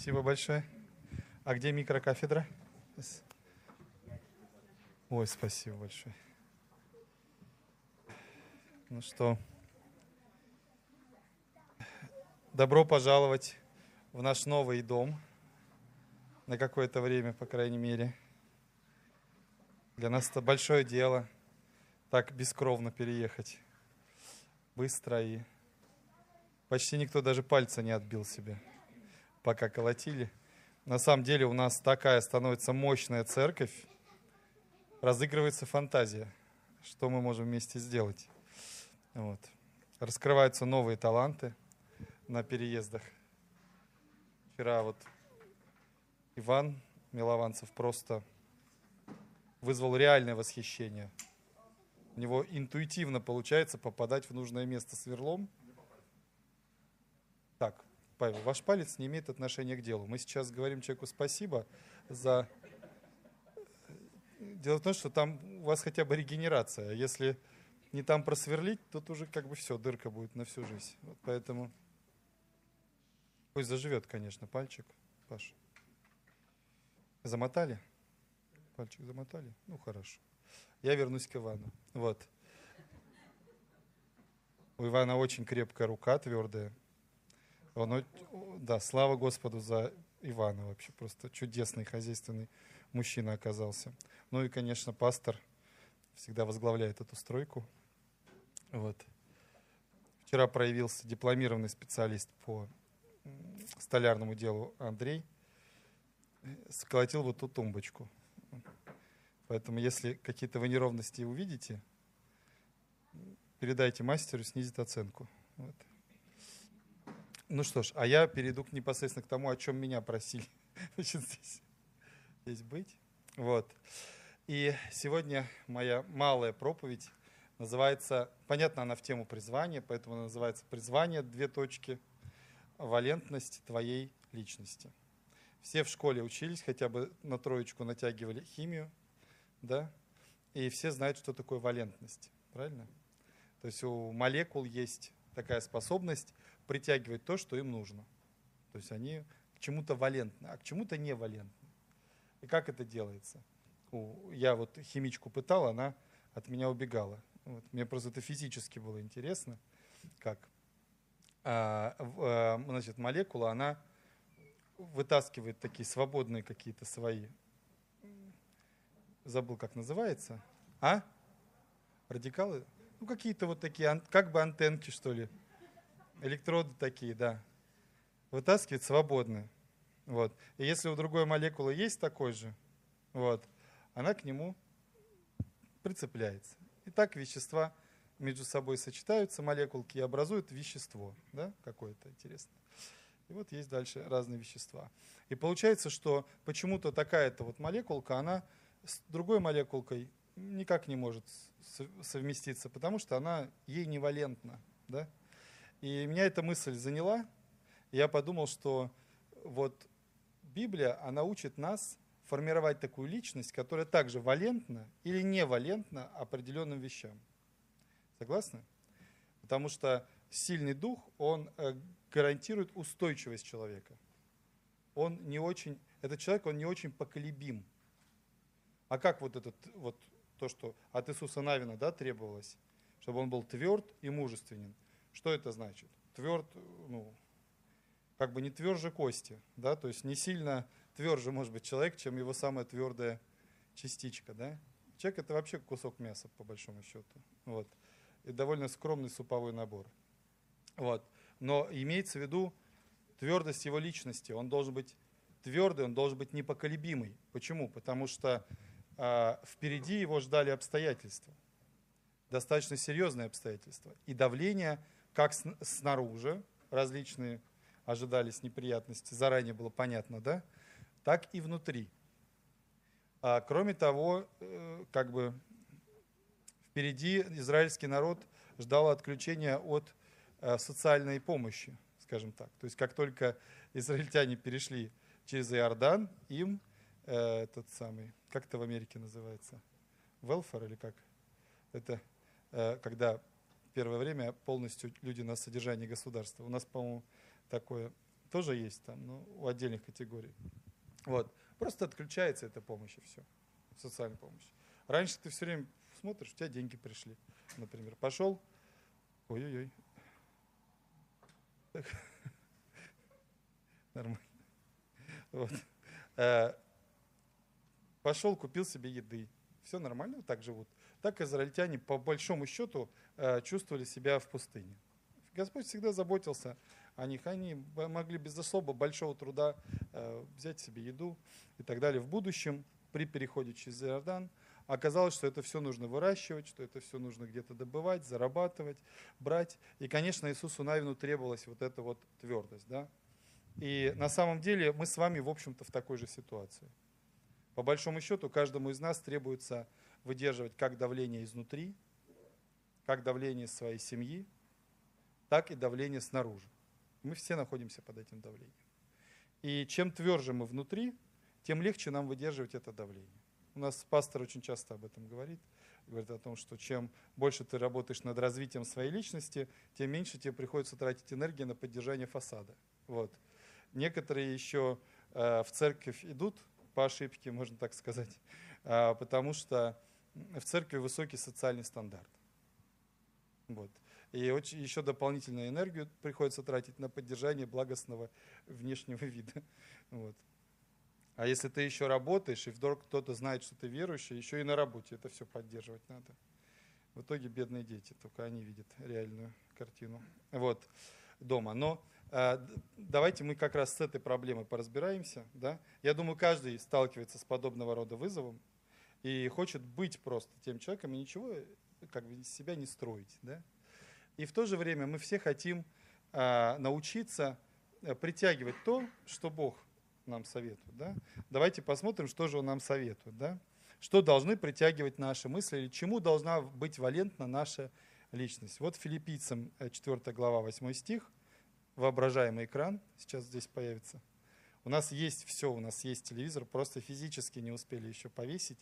Спасибо большое. А где микрокафедра? Ой, спасибо большое. Ну что, добро пожаловать в наш новый дом. На какое-то время, по крайней мере. Для нас это большое дело так бескровно переехать. Быстро и почти никто даже пальца не отбил себе, пока колотили. На самом деле у нас такая становится мощная церковь, разыгрывается фантазия, что мы можем вместе сделать. Вот. Раскрываются новые таланты на переездах. Вчера вот Иван Милованцев просто вызвал реальное восхищение. У него интуитивно получается попадать в нужное место сверлом. Павел, ваш палец не имеет отношения к делу. Мы сейчас говорим человеку спасибо за... Дело в том, что там у вас хотя бы регенерация. Если не там просверлить, тут уже как бы все, дырка будет на всю жизнь. Вот поэтому пусть заживет, конечно, пальчик, Паша. Замотали? Пальчик замотали? Ну, хорошо. Я вернусь к Ивану. Вот. У Ивана очень крепкая рука, твердая. Он, да, слава Господу за Ивана вообще. Просто чудесный хозяйственный мужчина оказался. Ну и, конечно, пастор всегда возглавляет эту стройку. Вот. Вчера проявился дипломированный специалист по столярному делу Андрей – сколотил вот ту тумбочку. Поэтому если какие-то вы неровности увидите, передайте мастеру, снизит оценку. Вот. Ну что ж, а я перейду непосредственно к тому, о чем меня просили Значит, здесь, здесь быть. Вот. И сегодня моя малая проповедь называется, понятно, она в тему призвания, поэтому она называется «Призвание, две точки, валентность твоей личности». Все в школе учились, хотя бы на троечку натягивали химию, да, и все знают, что такое валентность, правильно? То есть у молекул есть такая способность притягивать то, что им нужно. То есть они к чему-то валентны, а к чему-то не валентны. И как это делается? Я вот химичку пытал, она от меня убегала. Вот. Мне просто это физически было интересно, как а, а, значит, молекула, она вытаскивает такие свободные какие-то свои, забыл, как называется, а? Радикалы? Ну, какие-то вот такие, как бы антенки, что ли. Электроды такие, да. Вытаскивает свободные. Вот. И если у другой молекулы есть такой же, вот, она к нему прицепляется. И так вещества между собой сочетаются, молекулки, и образуют вещество, да, какое-то интересное. И вот есть дальше разные вещества. И получается, что почему-то такая-то вот молекулка, она с другой молекулкой никак не может совместиться, потому что она ей не валентна. Да? И меня эта мысль заняла. Я подумал, что вот Библия, она учит нас формировать такую личность, которая также валентна или не валентна определенным вещам. Согласны? Потому что сильный дух, он э, гарантирует устойчивость человека. Он не очень, этот человек, он не очень поколебим. А как вот этот, вот то, что от Иисуса Навина да, требовалось, чтобы он был тверд и мужественен. Что это значит? Тверд, ну, как бы не тверже кости, да, то есть не сильно тверже может быть человек, чем его самая твердая частичка, да. Человек это вообще кусок мяса, по большому счету. Вот. И довольно скромный суповой набор. Вот но имеется в виду твердость его личности. Он должен быть твердый, он должен быть непоколебимый. Почему? Потому что э, впереди его ждали обстоятельства, достаточно серьезные обстоятельства. И давление как снаружи, различные ожидались неприятности, заранее было понятно, да, так и внутри. А, кроме того, э, как бы впереди израильский народ ждал отключения от Э, социальной помощи, скажем так. То есть как только израильтяне перешли через Иордан, им э, этот самый, как это в Америке называется, welfare или как? Это когда первое время полностью люди на содержании государства. У нас, по-моему, такое тоже есть там, но у отдельных категорий. Вот. Просто отключается эта помощь и все. Социальная помощь. Раньше ты все время смотришь, у тебя деньги пришли. Например, пошел, ой-ой-ой. Нормально. Вот. Э, пошел, купил себе еды. Все нормально, вот так живут. Так израильтяне по большому счету э, чувствовали себя в пустыне. Господь всегда заботился о них. Они могли без особо большого труда э, взять себе еду и так далее. В будущем, при переходе через Иордан, оказалось, что это все нужно выращивать, что это все нужно где-то добывать, зарабатывать, брать. И, конечно, Иисусу Навину требовалась вот эта вот твердость. Да? И на самом деле мы с вами, в общем-то, в такой же ситуации. По большому счету, каждому из нас требуется выдерживать как давление изнутри, как давление своей семьи, так и давление снаружи. Мы все находимся под этим давлением. И чем тверже мы внутри, тем легче нам выдерживать это давление. У нас пастор очень часто об этом говорит. Говорит о том, что чем больше ты работаешь над развитием своей личности, тем меньше тебе приходится тратить энергии на поддержание фасада. Вот. Некоторые еще э, в церковь идут по ошибке, можно так сказать, э, потому что в церкви высокий социальный стандарт. Вот. И очень, еще дополнительную энергию приходится тратить на поддержание благостного внешнего вида. Вот. А если ты еще работаешь, и вдруг кто-то знает, что ты верующий, еще и на работе это все поддерживать надо. В итоге бедные дети, только они видят реальную картину вот, дома. Но э, давайте мы как раз с этой проблемой поразбираемся. Да? Я думаю, каждый сталкивается с подобного рода вызовом и хочет быть просто тем человеком и ничего как бы из себя не строить. Да? И в то же время мы все хотим а, научиться э, притягивать то, что Бог нам советует. Да? Давайте посмотрим, что же Он нам советует. Да? Что должны притягивать наши мысли, или чему должна быть валентна наша личность. Вот филиппийцам 4 э, глава 8 стих, воображаемый экран, сейчас здесь появится. У нас есть все, у нас есть телевизор, просто физически не успели еще повесить,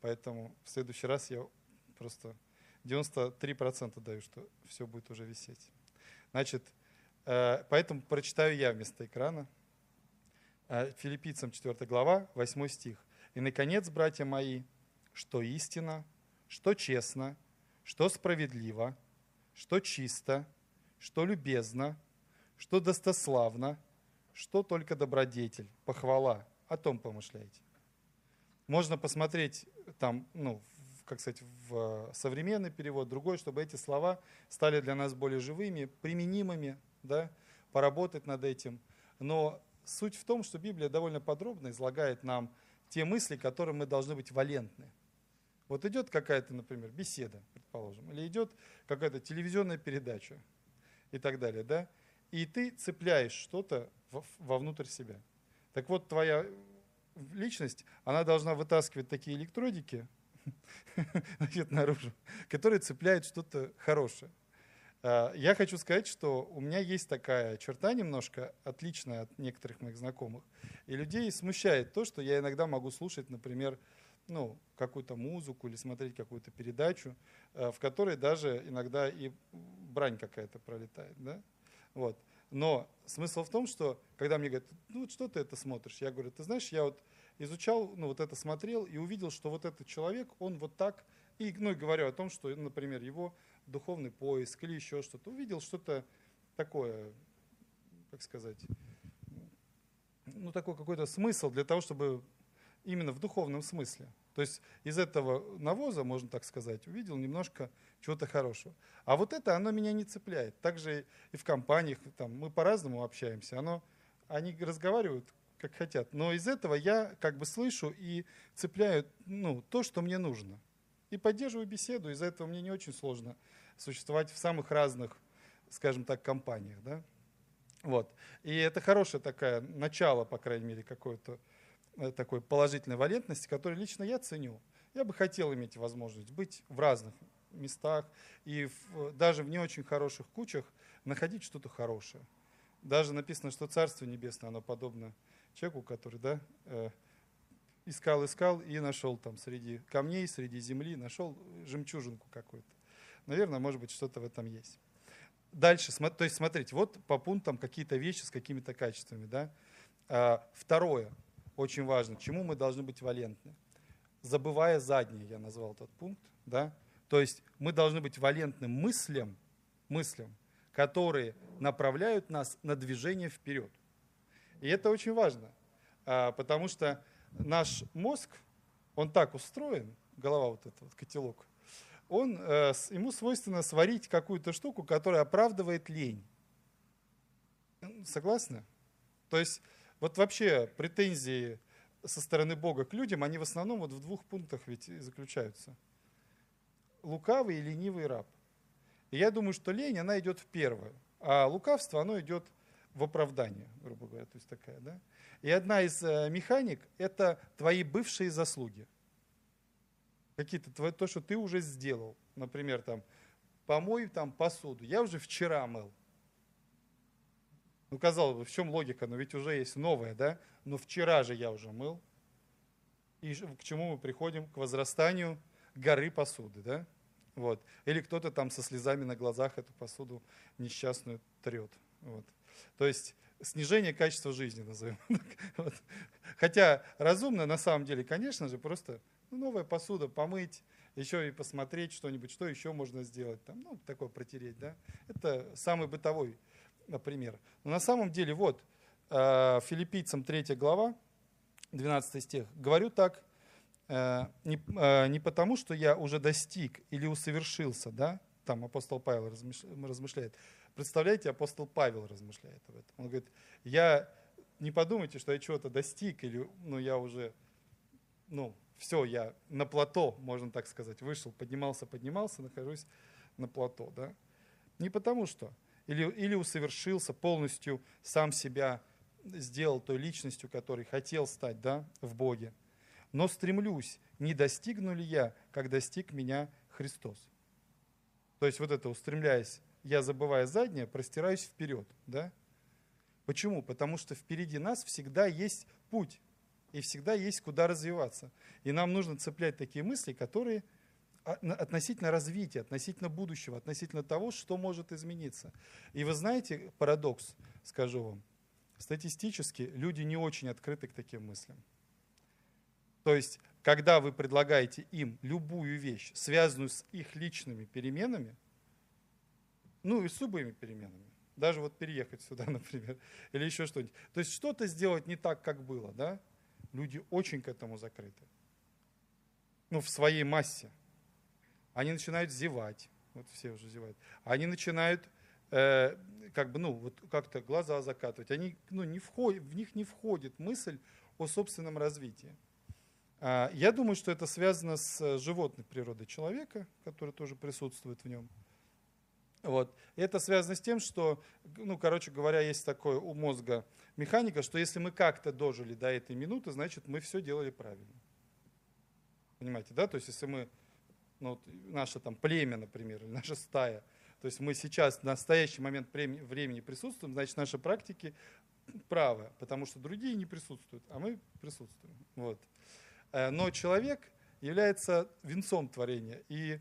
поэтому в следующий раз я просто 93% даю, что все будет уже висеть. Значит, э, поэтому прочитаю я вместо экрана. Э, Филиппийцам 4 глава, 8 стих. «И, наконец, братья мои, что истина, что честно, что справедливо, что чисто, что любезно, что достославно, что только добродетель, похвала, о том помышляйте». Можно посмотреть там, ну, как сказать, в э, современный перевод, другой, чтобы эти слова стали для нас более живыми, применимыми, да, поработать над этим. Но суть в том, что Библия довольно подробно излагает нам те мысли, которым мы должны быть валентны. Вот идет какая-то, например, беседа, предположим, или идет какая-то телевизионная передача и так далее, да, и ты цепляешь что-то вовнутрь себя. Так вот, твоя личность, она должна вытаскивать такие электродики, значит, наружу, которые цепляют что-то хорошее. А, я хочу сказать, что у меня есть такая черта немножко отличная от некоторых моих знакомых. И людей смущает то, что я иногда могу слушать, например, ну, какую-то музыку или смотреть какую-то передачу, а, в которой даже иногда и брань какая-то пролетает. Да? Вот. Но смысл в том, что когда мне говорят, ну вот что ты это смотришь, я говорю, ты знаешь, я вот изучал, ну вот это смотрел и увидел, что вот этот человек, он вот так, и, ну, и говорю о том, что, например, его духовный поиск или еще что-то, увидел что-то такое, как сказать, ну такой какой-то смысл для того, чтобы именно в духовном смысле. То есть из этого навоза, можно так сказать, увидел немножко чего-то хорошего. А вот это, оно меня не цепляет. Также и в компаниях, там, мы по-разному общаемся, оно, они разговаривают как хотят. Но из этого я как бы слышу и цепляю ну, то, что мне нужно. И поддерживаю беседу. Из-за этого мне не очень сложно существовать в самых разных, скажем так, компаниях. Да? Вот. И это хорошее такое начало, по крайней мере, какой-то э, такой положительной валентности, которую лично я ценю. Я бы хотел иметь возможность быть в разных местах и в, даже в не очень хороших кучах находить что-то хорошее. Даже написано, что Царство Небесное, оно подобно человеку, который да, э, искал, искал и нашел там среди камней, среди земли, нашел жемчужинку какую-то. Наверное, может быть, что-то в этом есть. дальше, то есть смотрите, вот по пунктам какие-то вещи с какими-то качествами. Да? А, второе, очень важно, чему мы должны быть валентны. Забывая заднее, я назвал этот пункт. Да? То есть мы должны быть валентны мыслям, мыслям, которые направляют нас на движение вперед. И это очень важно, а, потому что наш мозг, он так устроен, голова вот этот вот котелок, он, э, ему свойственно сварить какую-то штуку, которая оправдывает лень. Согласны? То есть вот вообще претензии со стороны Бога к людям, они в основном вот в двух пунктах ведь и заключаются. Лукавый и ленивый раб. И я думаю, что лень, она идет в первое, а лукавство, оно идет в оправдание, грубо говоря, то есть такая, да. И одна из э, механик – это твои бывшие заслуги. Какие-то твои, то, что ты уже сделал. Например, там, помой там посуду. Я уже вчера мыл. Ну, казалось бы, в чем логика? Но ведь уже есть новое, да? Но вчера же я уже мыл. И к чему мы приходим? К возрастанию горы посуды, да? Вот. Или кто-то там со слезами на глазах эту посуду несчастную трет. Вот. То есть снижение качества жизни, назовем. вот. Хотя разумно на самом деле, конечно же, просто ну, новая посуда помыть, еще и посмотреть что-нибудь, что еще можно сделать, там, ну, такое протереть, да. Это самый бытовой например. Но на самом деле, вот, э, филиппийцам 3 глава, 12 стих, говорю так, э, не, э, не потому, что я уже достиг или усовершился, да, там апостол Павел размышляет. Представляете, апостол Павел размышляет об этом. Он говорит, я, не подумайте, что я чего-то достиг, или, ну, я уже, ну, все, я на плато, можно так сказать, вышел, поднимался, поднимался, нахожусь на плато, да. Не потому что, или, или усовершился, полностью сам себя сделал той личностью, которой хотел стать да, в Боге. Но стремлюсь, не достигну ли я, как достиг меня Христос. То есть вот это устремляясь, я забывая заднее, простираюсь вперед. Да? Почему? Потому что впереди нас всегда есть путь, и всегда есть куда развиваться. И нам нужно цеплять такие мысли, которые относительно развития, относительно будущего, относительно того, что может измениться. И вы знаете парадокс, скажу вам, статистически люди не очень открыты к таким мыслям. То есть, когда вы предлагаете им любую вещь, связанную с их личными переменами, ну и с любыми переменами, даже вот переехать сюда, например, или еще что-нибудь. То есть что-то сделать не так, как было, да? Люди очень к этому закрыты. Ну, в своей массе они начинают зевать, вот все уже зевают, они начинают э, как бы, ну, вот как-то глаза закатывать, они, ну, не входят, в них не входит мысль о собственном развитии. А, я думаю, что это связано с животной природой человека, которая тоже присутствует в нем. Вот. И это связано с тем, что, ну, короче говоря, есть такое у мозга механика, что если мы как-то дожили до этой минуты, значит, мы все делали правильно. Понимаете, да? То есть, если мы ну, вот наше там племя, например, или наша стая, то есть мы сейчас в настоящий момент времени присутствуем, значит, наши практики правы, потому что другие не присутствуют, а мы присутствуем. Вот. Э, но человек является венцом творения. И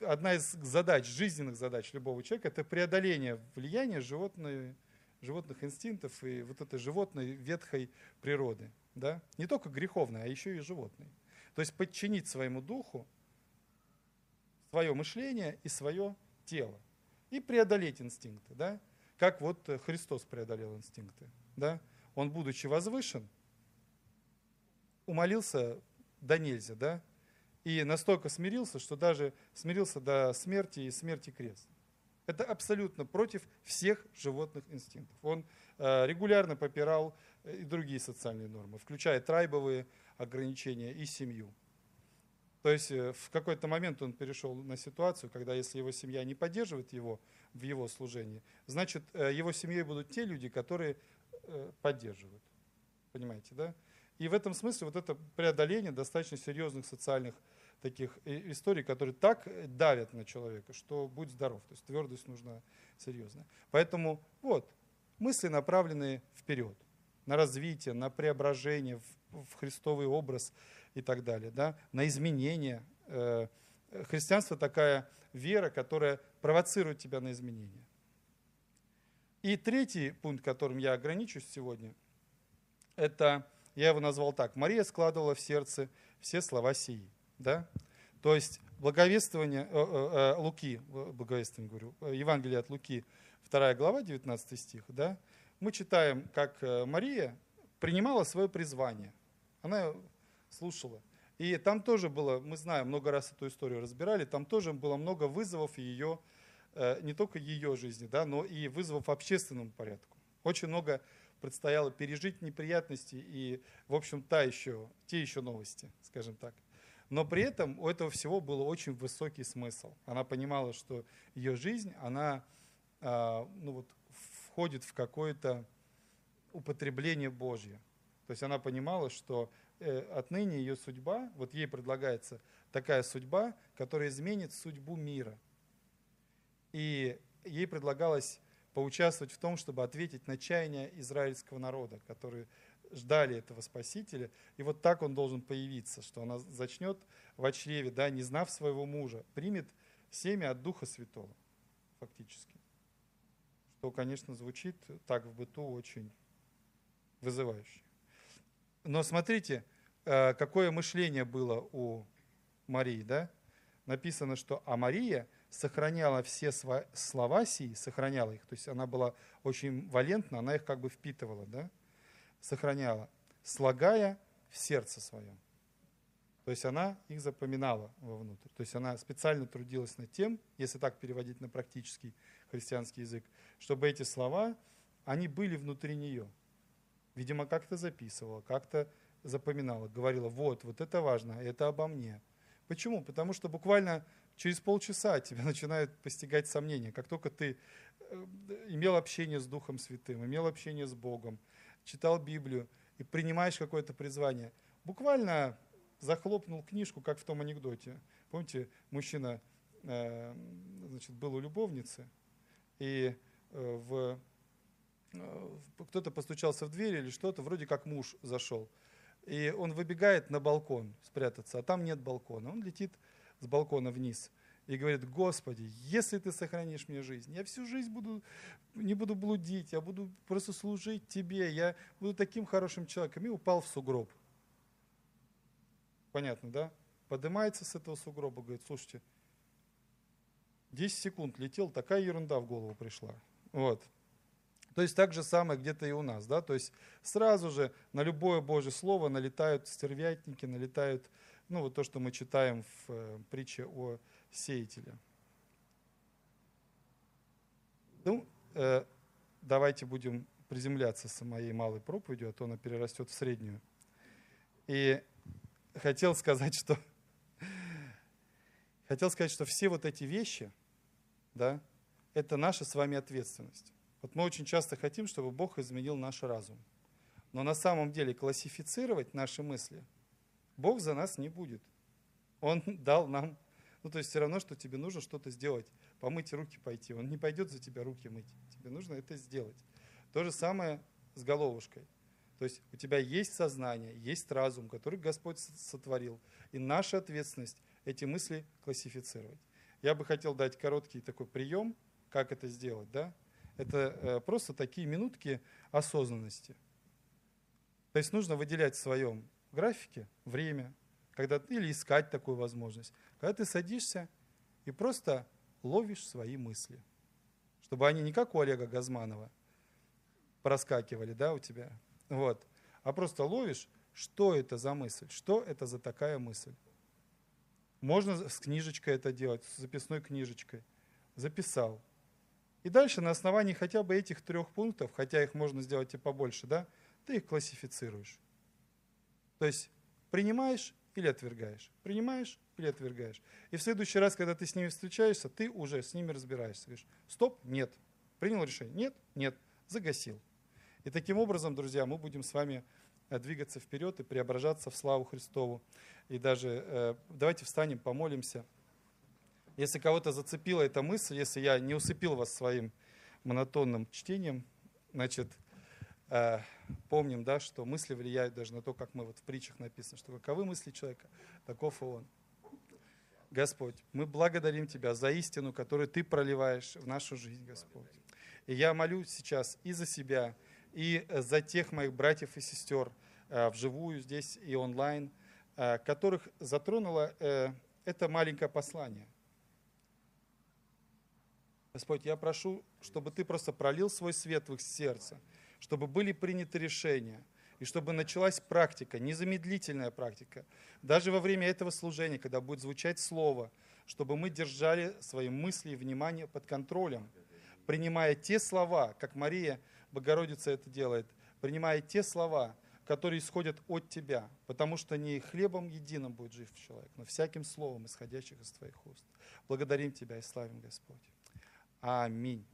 одна из задач, жизненных задач любого человека, это преодоление влияния животной, животных инстинктов и вот этой животной ветхой природы. Да? Не только греховной, а еще и животной. То есть подчинить своему духу свое мышление и свое тело. И преодолеть инстинкты. Да? Как вот э, Христос преодолел инстинкты. Да? Он, будучи возвышен, умолился до нельзя, да? и настолько смирился, что даже смирился до смерти и смерти крест. Это абсолютно против всех животных инстинктов. Он э, регулярно попирал э, и другие социальные нормы, включая трайбовые ограничения и семью. То есть э, в какой-то момент он перешел на ситуацию, когда если его семья не поддерживает его в его служении, значит, э, его семьей будут те люди, которые э, поддерживают. Понимаете, да? И в этом смысле вот это преодоление достаточно серьезных социальных таких историй, которые так давят на человека, что будь здоров. То есть твердость нужна серьезная. Поэтому вот, мысли направленные вперед, на развитие, на преображение в, в Христовый образ – и так далее, да, на изменения. Э, христианство такая вера, которая провоцирует тебя на изменения. И третий пункт, которым я ограничусь сегодня, это, я его назвал так, Мария складывала в сердце все слова сии. Да? То есть благовествование, э, э, э, Луки, благовествование говорю, Евангелие от Луки, 2 глава, 19 стих, да, мы читаем, как Мария принимала свое призвание. Она слушала. И там тоже было, мы знаем, много раз эту историю разбирали, там тоже было много вызовов ее, не только ее жизни, да, но и вызовов общественному порядку. Очень много предстояло пережить неприятности и, в общем, та еще, те еще новости, скажем так. Но при этом у этого всего был очень высокий смысл. Она понимала, что ее жизнь, она а, ну вот, входит в какое-то употребление Божье. То есть она понимала, что э, отныне ее судьба, вот ей предлагается такая судьба, которая изменит судьбу мира. И ей предлагалось поучаствовать в том, чтобы ответить на чаяние израильского народа, который ждали этого Спасителя, и вот так он должен появиться, что она зачнет в чреве, да, не знав своего мужа, примет семя от Духа Святого, фактически. Что, конечно, звучит так в быту очень вызывающе. Но смотрите, э, какое мышление было у Марии, да? Написано, что а Мария сохраняла все слова сии, сохраняла их, то есть она была очень валентна, она их как бы впитывала, да? сохраняла, слагая в сердце своем. То есть она их запоминала вовнутрь. То есть она специально трудилась над тем, если так переводить на практический христианский язык, чтобы эти слова, они были внутри нее. Видимо, как-то записывала, как-то запоминала, говорила, вот, вот это важно, это обо мне. Почему? Потому что буквально через полчаса тебя начинают постигать сомнения. Как только ты э, имел общение с Духом Святым, имел общение с Богом, читал Библию и принимаешь какое-то призвание, буквально захлопнул книжку, как в том анекдоте. Помните, мужчина э, значит, был у любовницы, и э, в, кто-то постучался в дверь или что-то, вроде как муж зашел. И он выбегает на балкон спрятаться, а там нет балкона. Он летит с балкона вниз и говорит, Господи, если Ты сохранишь мне жизнь, я всю жизнь буду, не буду блудить, я буду просто служить Тебе, я буду таким хорошим человеком. И упал в сугроб. Понятно, да? Поднимается с этого сугроба, говорит, слушайте, 10 секунд летел, такая ерунда в голову пришла. Вот. То есть так же самое где-то и у нас, да, то есть сразу же на любое Божье Слово налетают стервятники, налетают, ну вот то, что мы читаем в э, притче о сеятеля. Ну, э, давайте будем приземляться с моей малой проповедью, а то она перерастет в среднюю. И хотел сказать, что хотел сказать, что все вот эти вещи, да, это наша с вами ответственность. Вот мы очень часто хотим, чтобы Бог изменил наш разум. Но на самом деле классифицировать наши мысли Бог за нас не будет. Он дал нам ну, то есть все равно, что тебе нужно что-то сделать, помыть руки пойти. Он не пойдет за тебя руки мыть. Тебе нужно это сделать. То же самое с головушкой. То есть у тебя есть сознание, есть разум, который Господь сотворил. И наша ответственность эти мысли классифицировать. Я бы хотел дать короткий такой прием, как это сделать. Да? Это э, просто такие минутки осознанности. То есть нужно выделять в своем графике время, когда, или искать такую возможность, когда ты садишься и просто ловишь свои мысли, чтобы они не как у Олега Газманова проскакивали да, у тебя, вот, а просто ловишь, что это за мысль, что это за такая мысль. Можно с книжечкой это делать, с записной книжечкой. Записал. И дальше на основании хотя бы этих трех пунктов, хотя их можно сделать и побольше, да, ты их классифицируешь. То есть принимаешь или отвергаешь. Принимаешь или отвергаешь. И в следующий раз, когда ты с ними встречаешься, ты уже с ними разбираешься. Говоришь, стоп, нет. Принял решение? Нет, нет. Загасил. И таким образом, друзья, мы будем с вами э, двигаться вперед и преображаться в славу Христову. И даже э, давайте встанем, помолимся. Если кого-то зацепила эта мысль, если я не усыпил вас своим монотонным чтением, значит, Э, помним, да, что мысли влияют даже на то, как мы вот в притчах написано, что каковы мысли человека, таков и он. Господь, мы благодарим Тебя за истину, которую Ты проливаешь в нашу жизнь, Господь. И я молюсь сейчас и за себя, и за тех моих братьев и сестер вживую здесь и онлайн, которых затронуло это маленькое послание. Господь, я прошу, чтобы Ты просто пролил свой свет в их сердце, чтобы были приняты решения, и чтобы началась практика, незамедлительная практика. Даже во время этого служения, когда будет звучать Слово, чтобы мы держали свои мысли и внимание под контролем, принимая те слова, как Мария Богородица это делает, принимая те слова, которые исходят от Тебя, потому что не хлебом единым будет жив человек, но всяким словом, исходящих из Твоих уст. Благодарим Тебя и славим, Господь. Аминь.